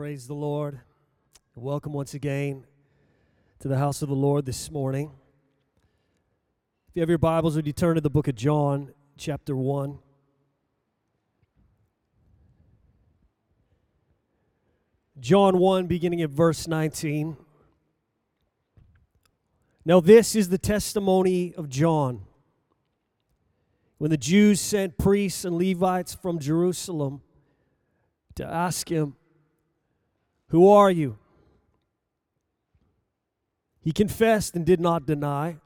Praise the Lord. Welcome once again to the house of the Lord this morning. If you have your Bibles, would you turn to the book of John, chapter 1? John 1, beginning at verse 19. Now, this is the testimony of John. When the Jews sent priests and Levites from Jerusalem to ask him, Who are you? He confessed and did not deny,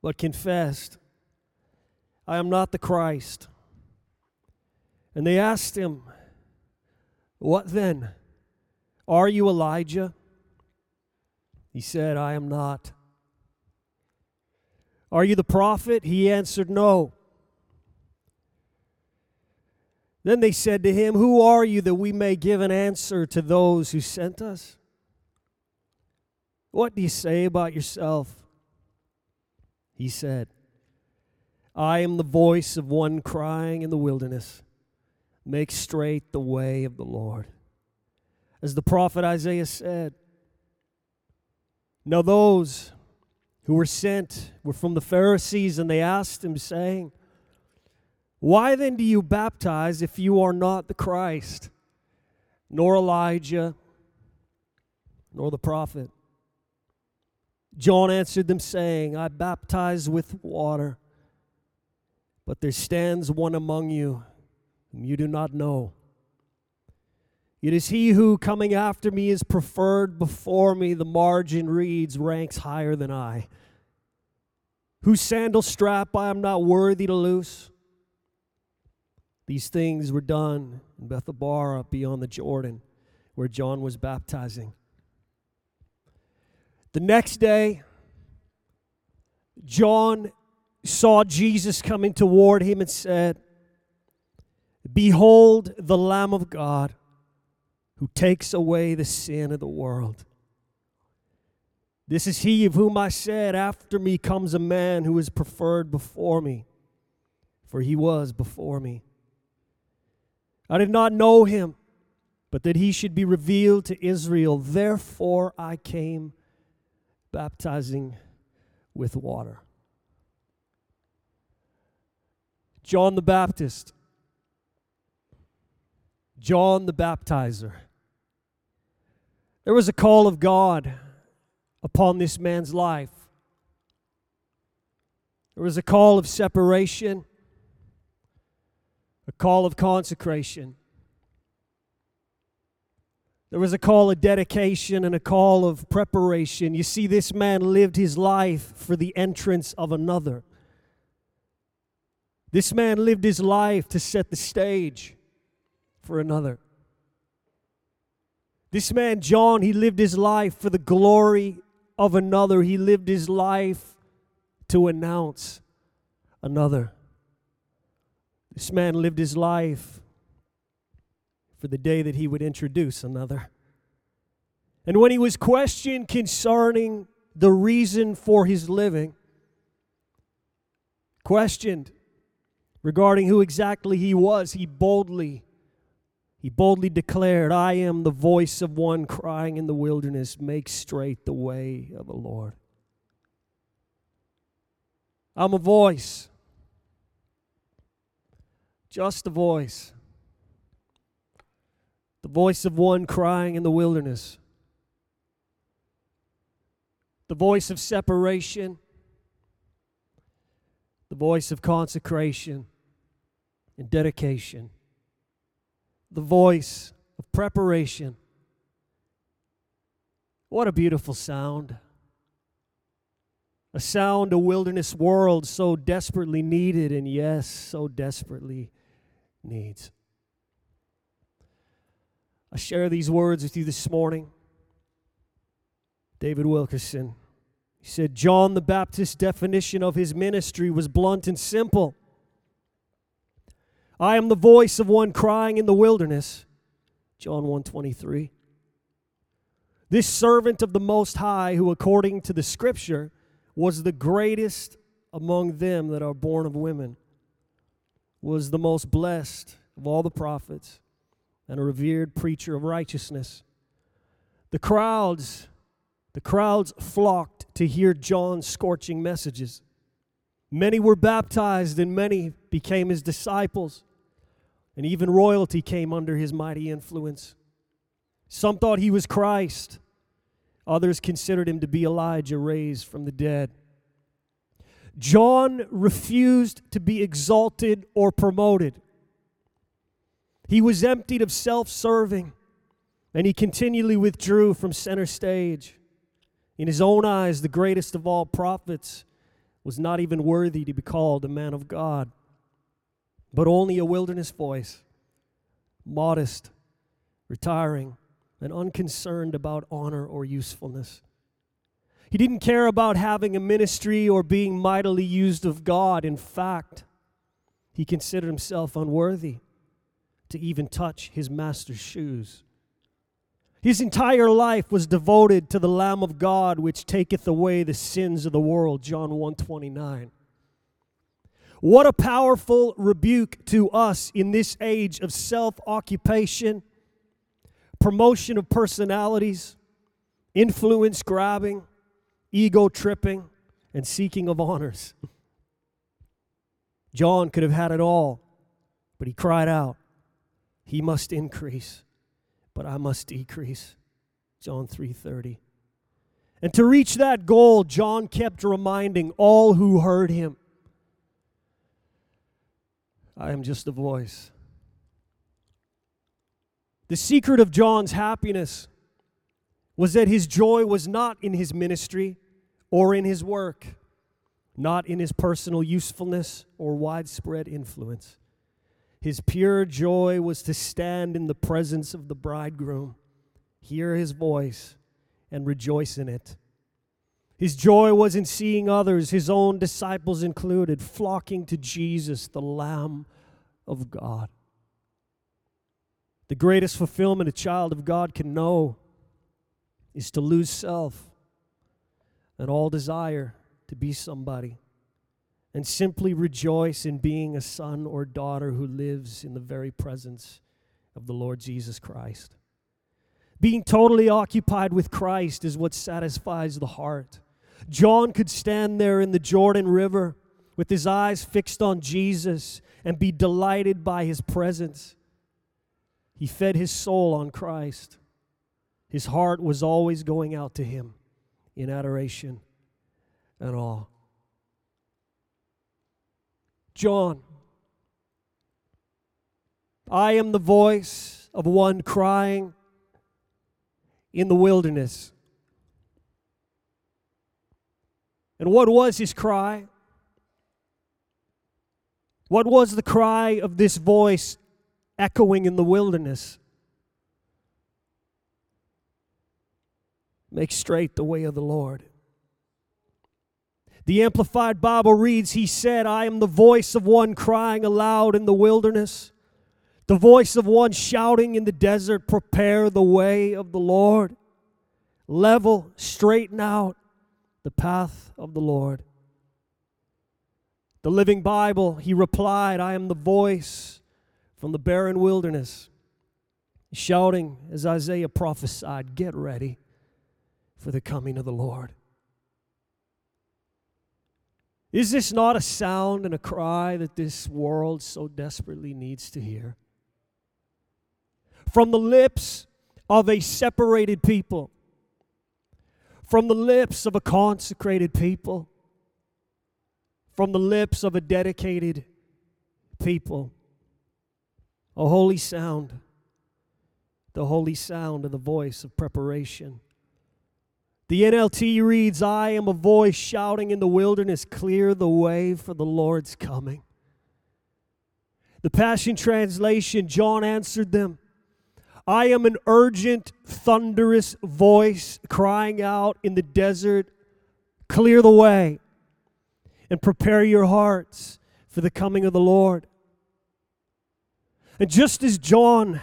but confessed, I am not the Christ. And they asked him, What then? Are you Elijah? He said, I am not. Are you the prophet? He answered, No. Then they said to him, Who are you that we may give an answer to those who sent us? What do you say about yourself? He said, I am the voice of one crying in the wilderness, Make straight the way of the Lord. As the prophet Isaiah said, Now those who were sent were from the Pharisees, and they asked him, saying, why then do you baptize if you are not the Christ, nor Elijah, nor the prophet? John answered them, saying, I baptize with water, but there stands one among you whom you do not know. It is he who, coming after me, is preferred before me. The margin reads, ranks higher than I. Whose sandal strap I am not worthy to loose. These things were done in Bethabara beyond the Jordan, where John was baptizing. The next day, John saw Jesus coming toward him and said, Behold the Lamb of God who takes away the sin of the world. This is he of whom I said, After me comes a man who is preferred before me, for he was before me. I did not know him, but that he should be revealed to Israel. Therefore I came baptizing with water. John the Baptist, John the Baptizer. There was a call of God upon this man's life. There was a call of separation a call of consecration. There was a call of dedication and a call of preparation. You see, this man lived his life for the entrance of another. This man lived his life to set the stage for another. This man, John, he lived his life for the glory of another. He lived his life to announce another. This man lived his life for the day that he would introduce another. And when he was questioned concerning the reason for his living, questioned regarding who exactly he was, he boldly he boldly declared, I am the voice of one crying in the wilderness, make straight the way of the Lord. I'm a voice just a voice. The voice of one crying in the wilderness. The voice of separation. The voice of consecration and dedication. The voice of preparation. What a beautiful sound. A sound a wilderness world so desperately needed, and yes, so desperately needs. I share these words with you this morning. David Wilkerson. He said, John the Baptist's definition of his ministry was blunt and simple. I am the voice of one crying in the wilderness. John 123. This servant of the Most High, who according to the scripture was the greatest among them that are born of women was the most blessed of all the prophets and a revered preacher of righteousness. The crowds, the crowds flocked to hear John's scorching messages. Many were baptized and many became his disciples, and even royalty came under his mighty influence. Some thought he was Christ, others considered him to be Elijah raised from the dead. John refused to be exalted or promoted. He was emptied of self serving, and he continually withdrew from center stage. In his own eyes, the greatest of all prophets was not even worthy to be called a man of God, but only a wilderness voice, modest, retiring, and unconcerned about honor or usefulness. He didn't care about having a ministry or being mightily used of God. In fact, he considered himself unworthy to even touch his master's shoes. His entire life was devoted to the Lamb of God which taketh away the sins of the world, John 129. What a powerful rebuke to us in this age of self-occupation, promotion of personalities, influence grabbing, ego tripping, and seeking of honors. John could have had it all, but he cried out, He must increase but I must decrease. John 3:30. And to reach that goal, John kept reminding all who heard him, I am just a voice. The secret of John's happiness was that his joy was not in his ministry or in his work, not in his personal usefulness or widespread influence. His pure joy was to stand in the presence of the bridegroom, hear his voice, and rejoice in it. His joy was in seeing others, his own disciples included, flocking to Jesus, the Lamb of God. The greatest fulfillment a child of God can know is to lose self and all desire to be somebody and simply rejoice in being a son or daughter who lives in the very presence of the Lord Jesus Christ. Being totally occupied with Christ is what satisfies the heart. John could stand there in the Jordan River with his eyes fixed on Jesus and be delighted by his presence. He fed his soul on Christ. His heart was always going out to him in adoration and awe. John. I am the voice of one crying in the wilderness. And what was his cry? What was the cry of this voice echoing in the wilderness? Make straight the way of the Lord. The Amplified Bible reads, He said, I am the voice of one crying aloud in the wilderness, the voice of one shouting in the desert, Prepare the way of the Lord, level, straighten out the path of the Lord. The Living Bible, he replied, I am the voice from the barren wilderness, shouting as Isaiah prophesied, Get ready for the coming of the Lord. Is this not a sound and a cry that this world so desperately needs to hear? From the lips of a separated people, from the lips of a consecrated people, from the lips of a dedicated people, a holy sound, the holy sound of the voice of preparation the NLT reads, I am a voice shouting in the wilderness, clear the way for the Lord's coming. The Passion Translation, John answered them, I am an urgent, thunderous voice crying out in the desert, clear the way and prepare your hearts for the coming of the Lord. And just as John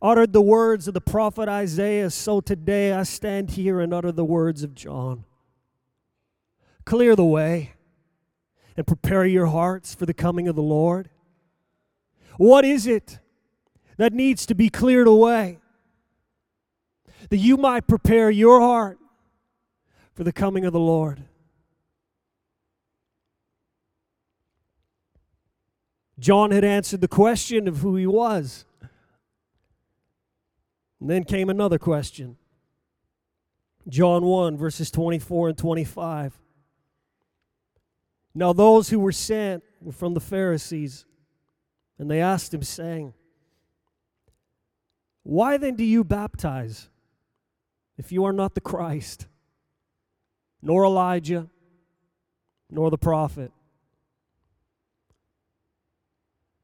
uttered the words of the prophet Isaiah, so today I stand here and utter the words of John. Clear the way and prepare your hearts for the coming of the Lord. What is it that needs to be cleared away, that you might prepare your heart for the coming of the Lord. John had answered the question of who he was. And then came another question. John 1, verses 24 and 25. Now, those who were sent were from the Pharisees, and they asked him, saying, Why then do you baptize if you are not the Christ, nor Elijah, nor the prophet?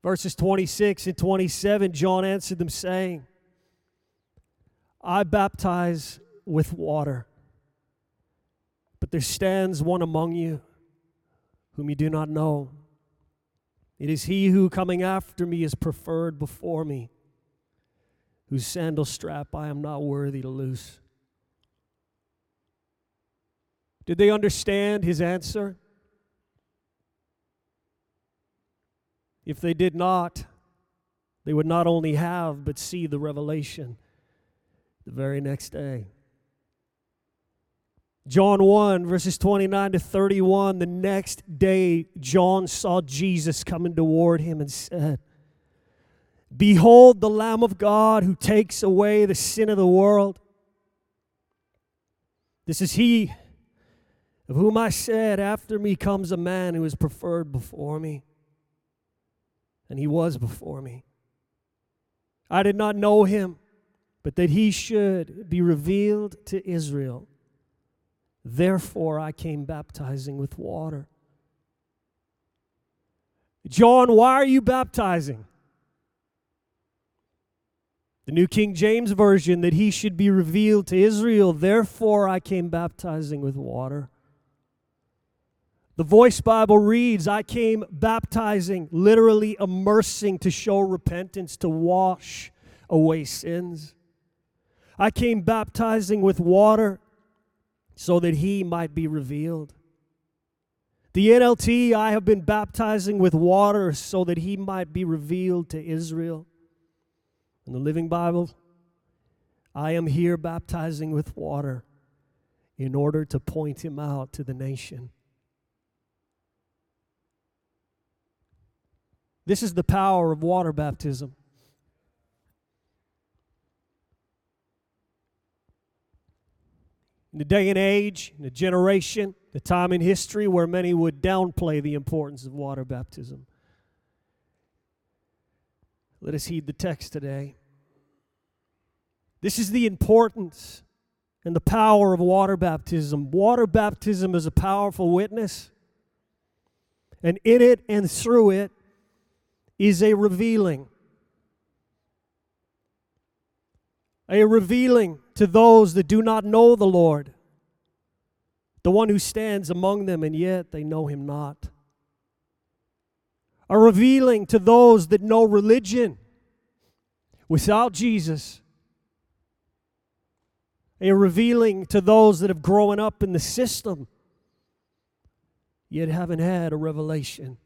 Verses 26 and 27, John answered them, saying, I baptize with water, but there stands one among you whom you do not know. It is he who coming after me is preferred before me, whose sandal strap I am not worthy to loose. Did they understand his answer? If they did not, they would not only have, but see the revelation the very next day. John 1, verses 29 to 31, the next day, John saw Jesus coming toward him and said, Behold the Lamb of God who takes away the sin of the world. This is he of whom I said, After me comes a man who is preferred before me and he was before me. I did not know him, but that he should be revealed to Israel. Therefore, I came baptizing with water. John, why are you baptizing? The New King James Version, that he should be revealed to Israel. Therefore, I came baptizing with water. The Voice Bible reads, I came baptizing, literally immersing to show repentance, to wash away sins. I came baptizing with water so that he might be revealed. The NLT, I have been baptizing with water so that he might be revealed to Israel. In the Living Bible, I am here baptizing with water in order to point him out to the nation. This is the power of water baptism. In the day and age, in the generation, the time in history where many would downplay the importance of water baptism. Let us heed the text today. This is the importance and the power of water baptism. Water baptism is a powerful witness, and in it and through it, is a revealing. A revealing to those that do not know the Lord, the one who stands among them and yet they know him not. A revealing to those that know religion without Jesus. A revealing to those that have grown up in the system yet haven't had a revelation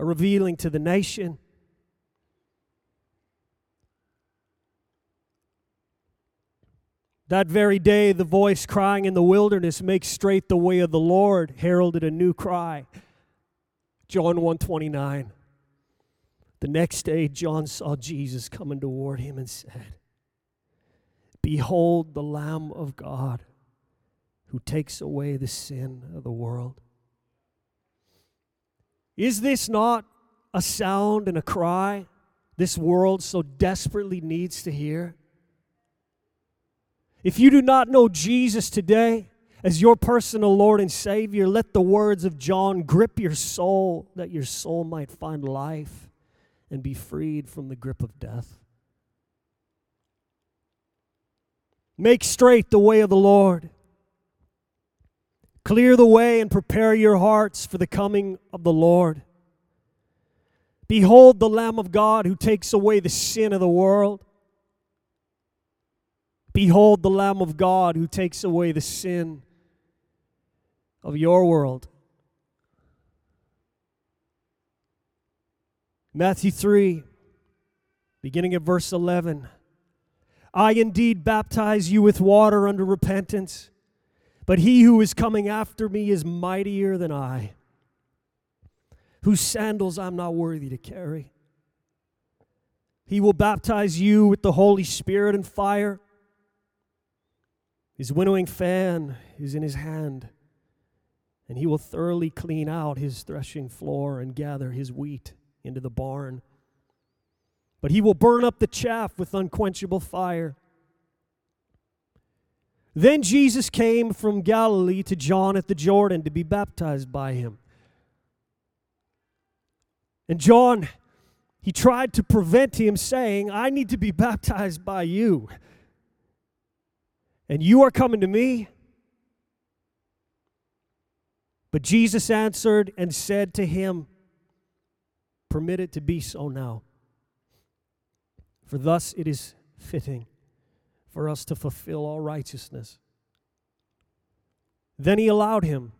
a revealing to the nation. That very day, the voice crying in the wilderness, Make straight the way of the Lord, heralded a new cry. John 129. The next day, John saw Jesus coming toward him and said, Behold the Lamb of God who takes away the sin of the world. Is this not a sound and a cry this world so desperately needs to hear? If you do not know Jesus today as your personal Lord and Savior, let the words of John grip your soul that your soul might find life and be freed from the grip of death. Make straight the way of the Lord. Clear the way and prepare your hearts for the coming of the Lord. Behold the Lamb of God who takes away the sin of the world. Behold the Lamb of God who takes away the sin of your world. Matthew 3, beginning at verse 11. I indeed baptize you with water under repentance, but he who is coming after me is mightier than I, whose sandals I'm not worthy to carry. He will baptize you with the Holy Spirit and fire. His winnowing fan is in his hand, and he will thoroughly clean out his threshing floor and gather his wheat into the barn. But he will burn up the chaff with unquenchable fire. Then Jesus came from Galilee to John at the Jordan to be baptized by him. And John, he tried to prevent him, saying, I need to be baptized by you. And you are coming to me? But Jesus answered and said to him, Permit it to be so now. For thus it is fitting for us to fulfill all righteousness. Then he allowed him.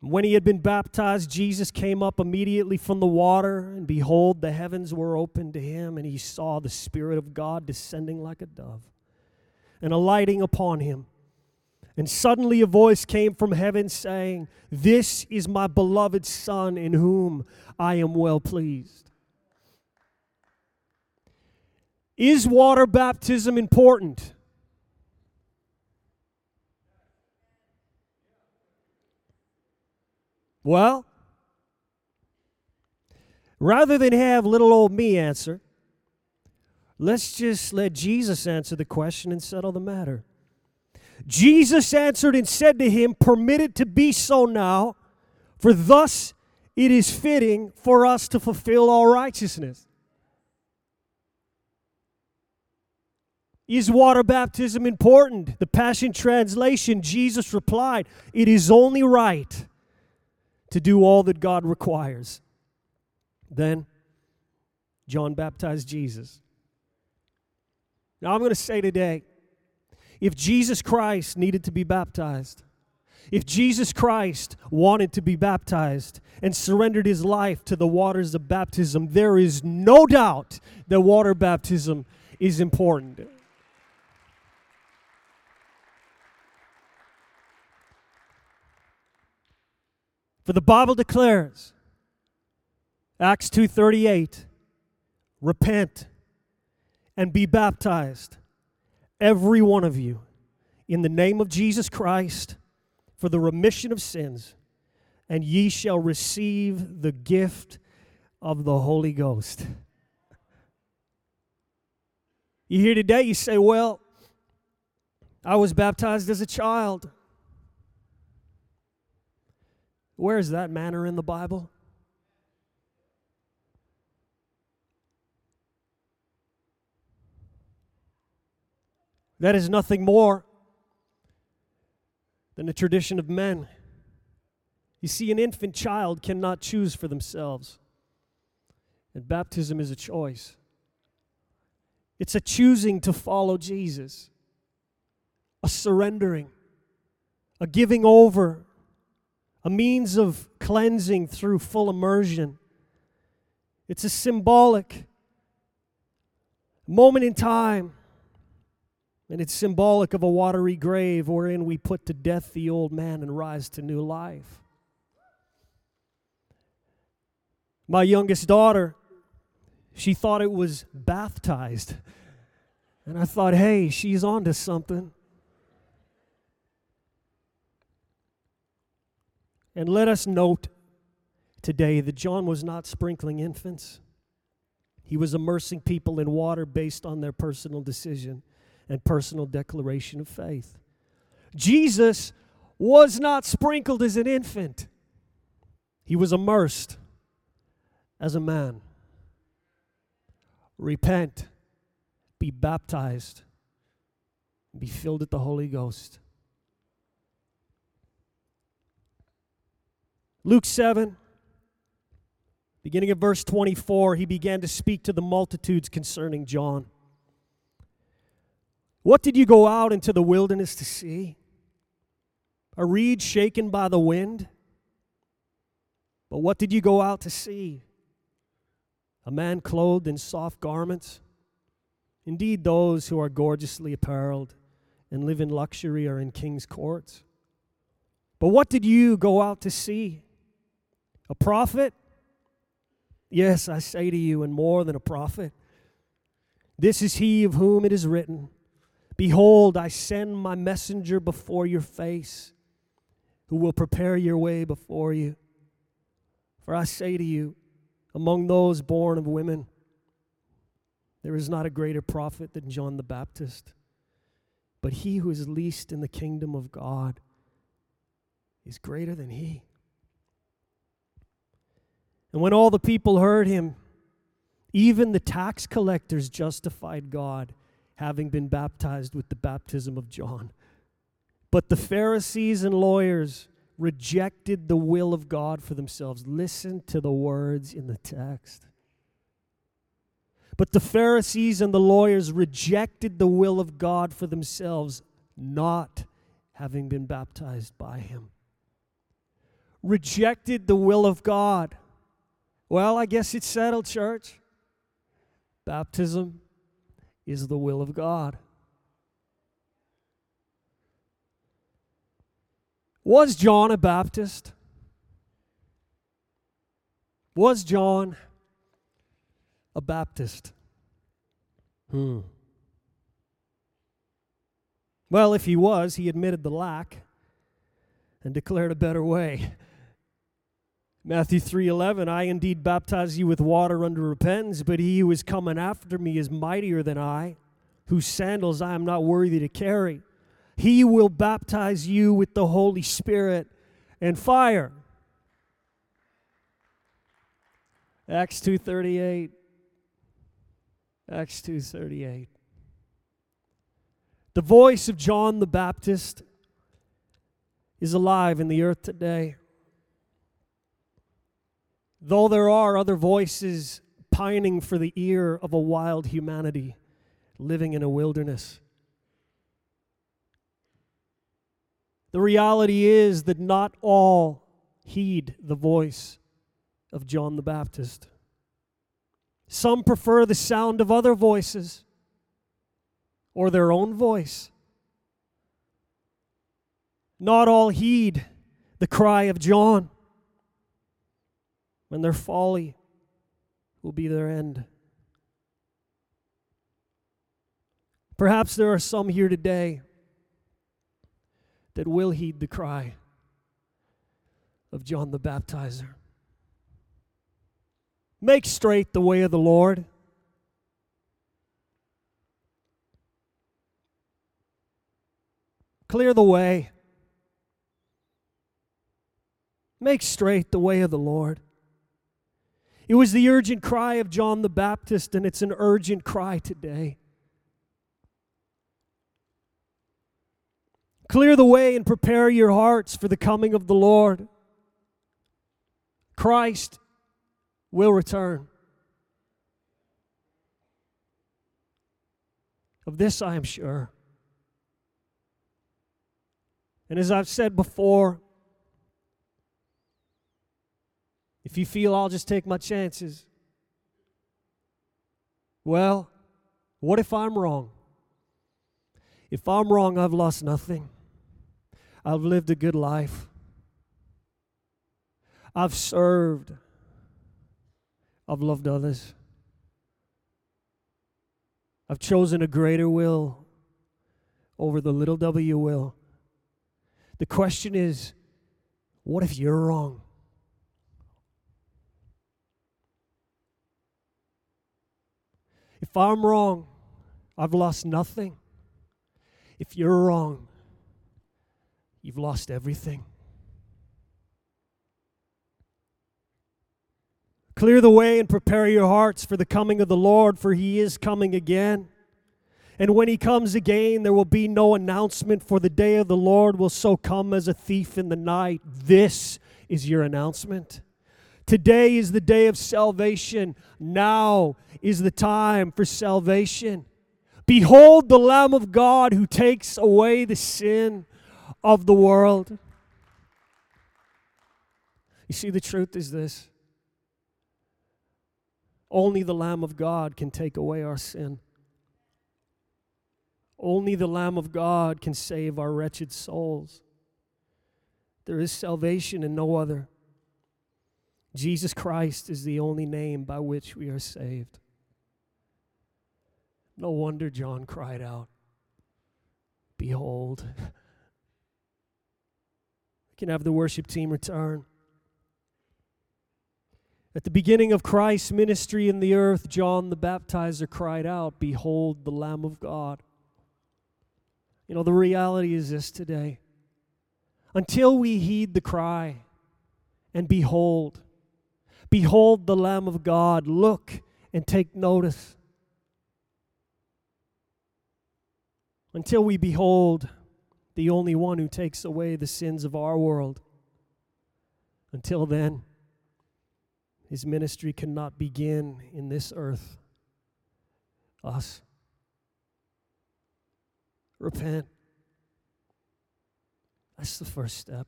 When he had been baptized, Jesus came up immediately from the water, and behold, the heavens were opened to him, and he saw the Spirit of God descending like a dove and alighting upon him. And suddenly a voice came from heaven saying, This is my beloved Son, in whom I am well pleased. Is water baptism important? Well, rather than have little old me answer, let's just let Jesus answer the question and settle the matter. Jesus answered and said to him, Permit it to be so now, for thus it is fitting for us to fulfill all righteousness. Is water baptism important? The Passion Translation, Jesus replied, It is only right to do all that God requires. Then John baptized Jesus. Now I'm going to say today if Jesus Christ needed to be baptized, if Jesus Christ wanted to be baptized and surrendered his life to the waters of baptism, there is no doubt that water baptism is important. For the Bible declares, Acts 2:38, repent and be baptized every one of you in the name of Jesus Christ for the remission of sins, and ye shall receive the gift of the Holy Ghost. You hear today, you say, Well, I was baptized as a child. Where is that manner in the Bible? That is nothing more than a tradition of men. You see, an infant child cannot choose for themselves, and baptism is a choice. It's a choosing to follow Jesus, a surrendering, a giving over a means of cleansing through full immersion. It's a symbolic moment in time, and it's symbolic of a watery grave wherein we put to death the old man and rise to new life. My youngest daughter, she thought it was baptized. And I thought, hey, she's on to something. And let us note today that John was not sprinkling infants. He was immersing people in water based on their personal decision and personal declaration of faith. Jesus was not sprinkled as an infant, he was immersed as a man. Repent, be baptized, be filled with the Holy Ghost. Luke 7, beginning at verse 24, he began to speak to the multitudes concerning John. What did you go out into the wilderness to see? A reed shaken by the wind? But what did you go out to see? a man clothed in soft garments. Indeed, those who are gorgeously apparelled and live in luxury are in king's courts. But what did you go out to see? A prophet? Yes, I say to you, and more than a prophet. This is he of whom it is written Behold, I send my messenger before your face, who will prepare your way before you. For I say to you, among those born of women, there is not a greater prophet than John the Baptist. But he who is least in the kingdom of God is greater than he. And when all the people heard him, even the tax collectors justified God, having been baptized with the baptism of John. But the Pharisees and lawyers rejected the will of God for themselves. Listen to the words in the text. But the Pharisees and the lawyers rejected the will of God for themselves, not having been baptized by him. Rejected the will of God. Well, I guess it's settled, church. Baptism is the will of God. Was John a Baptist? Was John a Baptist? Hmm. Well, if he was, he admitted the lack and declared a better way. Matthew 3:11 I indeed baptize you with water under repentance but he who is coming after me is mightier than I whose sandals I am not worthy to carry. He will baptize you with the Holy Spirit and fire. Acts 2:38 Acts 2:38 The voice of John the Baptist is alive in the earth today Though there are other voices pining for the ear of a wild humanity living in a wilderness. The reality is that not all heed the voice of John the Baptist. Some prefer the sound of other voices or their own voice. Not all heed the cry of John when their folly will be their end. Perhaps there are some here today that will heed the cry of John the Baptizer. Make straight the way of the Lord. Clear the way. Make straight the way of the Lord. It was the urgent cry of John the Baptist, and it's an urgent cry today. Clear the way and prepare your hearts for the coming of the Lord. Christ will return. Of this I am sure. And as I've said before, If you feel I'll just take my chances, well, what if I'm wrong? If I'm wrong, I've lost nothing. I've lived a good life. I've served. I've loved others. I've chosen a greater will over the little w will. The question is what if you're wrong? If I'm wrong, I've lost nothing. If you're wrong, you've lost everything. Clear the way and prepare your hearts for the coming of the Lord, for he is coming again. And when he comes again, there will be no announcement, for the day of the Lord will so come as a thief in the night. This is your announcement. Today is the day of salvation. Now is the time for salvation. Behold the Lamb of God who takes away the sin of the world. You see, the truth is this Only the Lamb of God can take away our sin. Only the Lamb of God can save our wretched souls. There is salvation in no other. Jesus Christ is the only name by which we are saved. No wonder John cried out, Behold. we can have the worship team return. At the beginning of Christ's ministry in the earth, John the baptizer cried out, Behold the Lamb of God. You know, the reality is this today. Until we heed the cry and behold, behold the Lamb of God, look and take notice. Until we behold the only one who takes away the sins of our world. Until then, his ministry cannot begin in this earth. Us. Repent. That's the first step.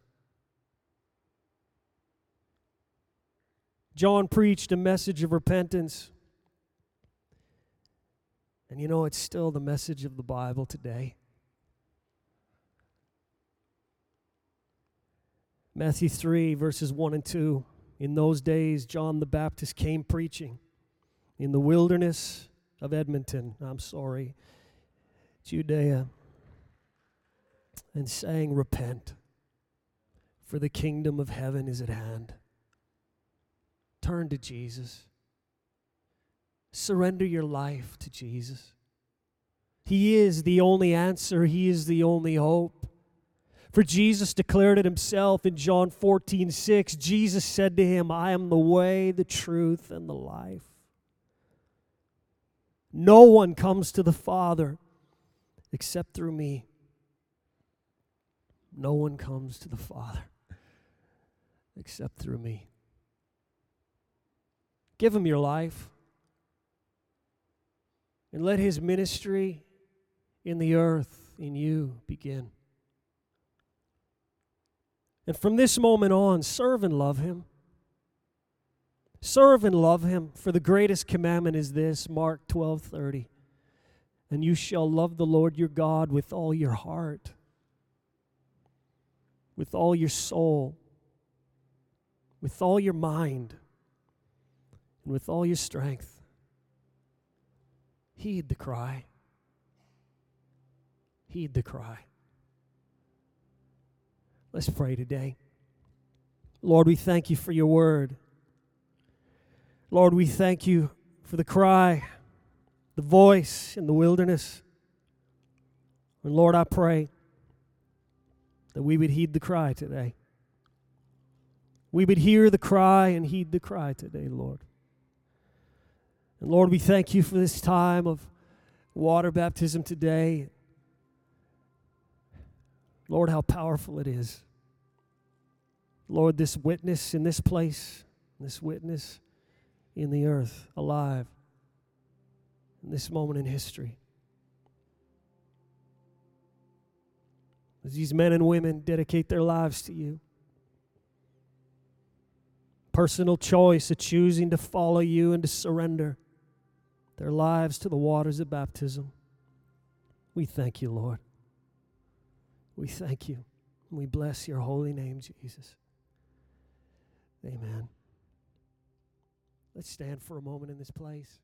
John preached a message of repentance. And you know, it's still the message of the Bible today. Matthew 3, verses 1 and 2. In those days, John the Baptist came preaching in the wilderness of Edmonton. I'm sorry, Judea and saying, Repent, for the kingdom of heaven is at hand. Turn to Jesus. Surrender your life to Jesus. He is the only answer, He is the only hope. For Jesus declared it himself in John 14, 6. Jesus said to him, I am the way, the truth, and the life. No one comes to the Father except through me. No one comes to the Father except through me. Give him your life and let his ministry in the earth in you begin. And from this moment on, serve and love him. Serve and love him, for the greatest commandment is this, Mark 12:30. And you shall love the Lord your God with all your heart with all your soul, with all your mind, and with all your strength. Heed the cry. Heed the cry. Let's pray today. Lord, we thank you for your word. Lord, we thank you for the cry, the voice in the wilderness. And Lord, I pray that we would heed the cry today. We would hear the cry and heed the cry today, Lord. And Lord, we thank you for this time of water baptism today. Lord, how powerful it is. Lord, this witness in this place, this witness in the earth, alive, in this moment in history. as these men and women dedicate their lives to you. Personal choice of choosing to follow you and to surrender their lives to the waters of baptism. We thank you, Lord. We thank you. We bless your holy name, Jesus. Amen. Let's stand for a moment in this place.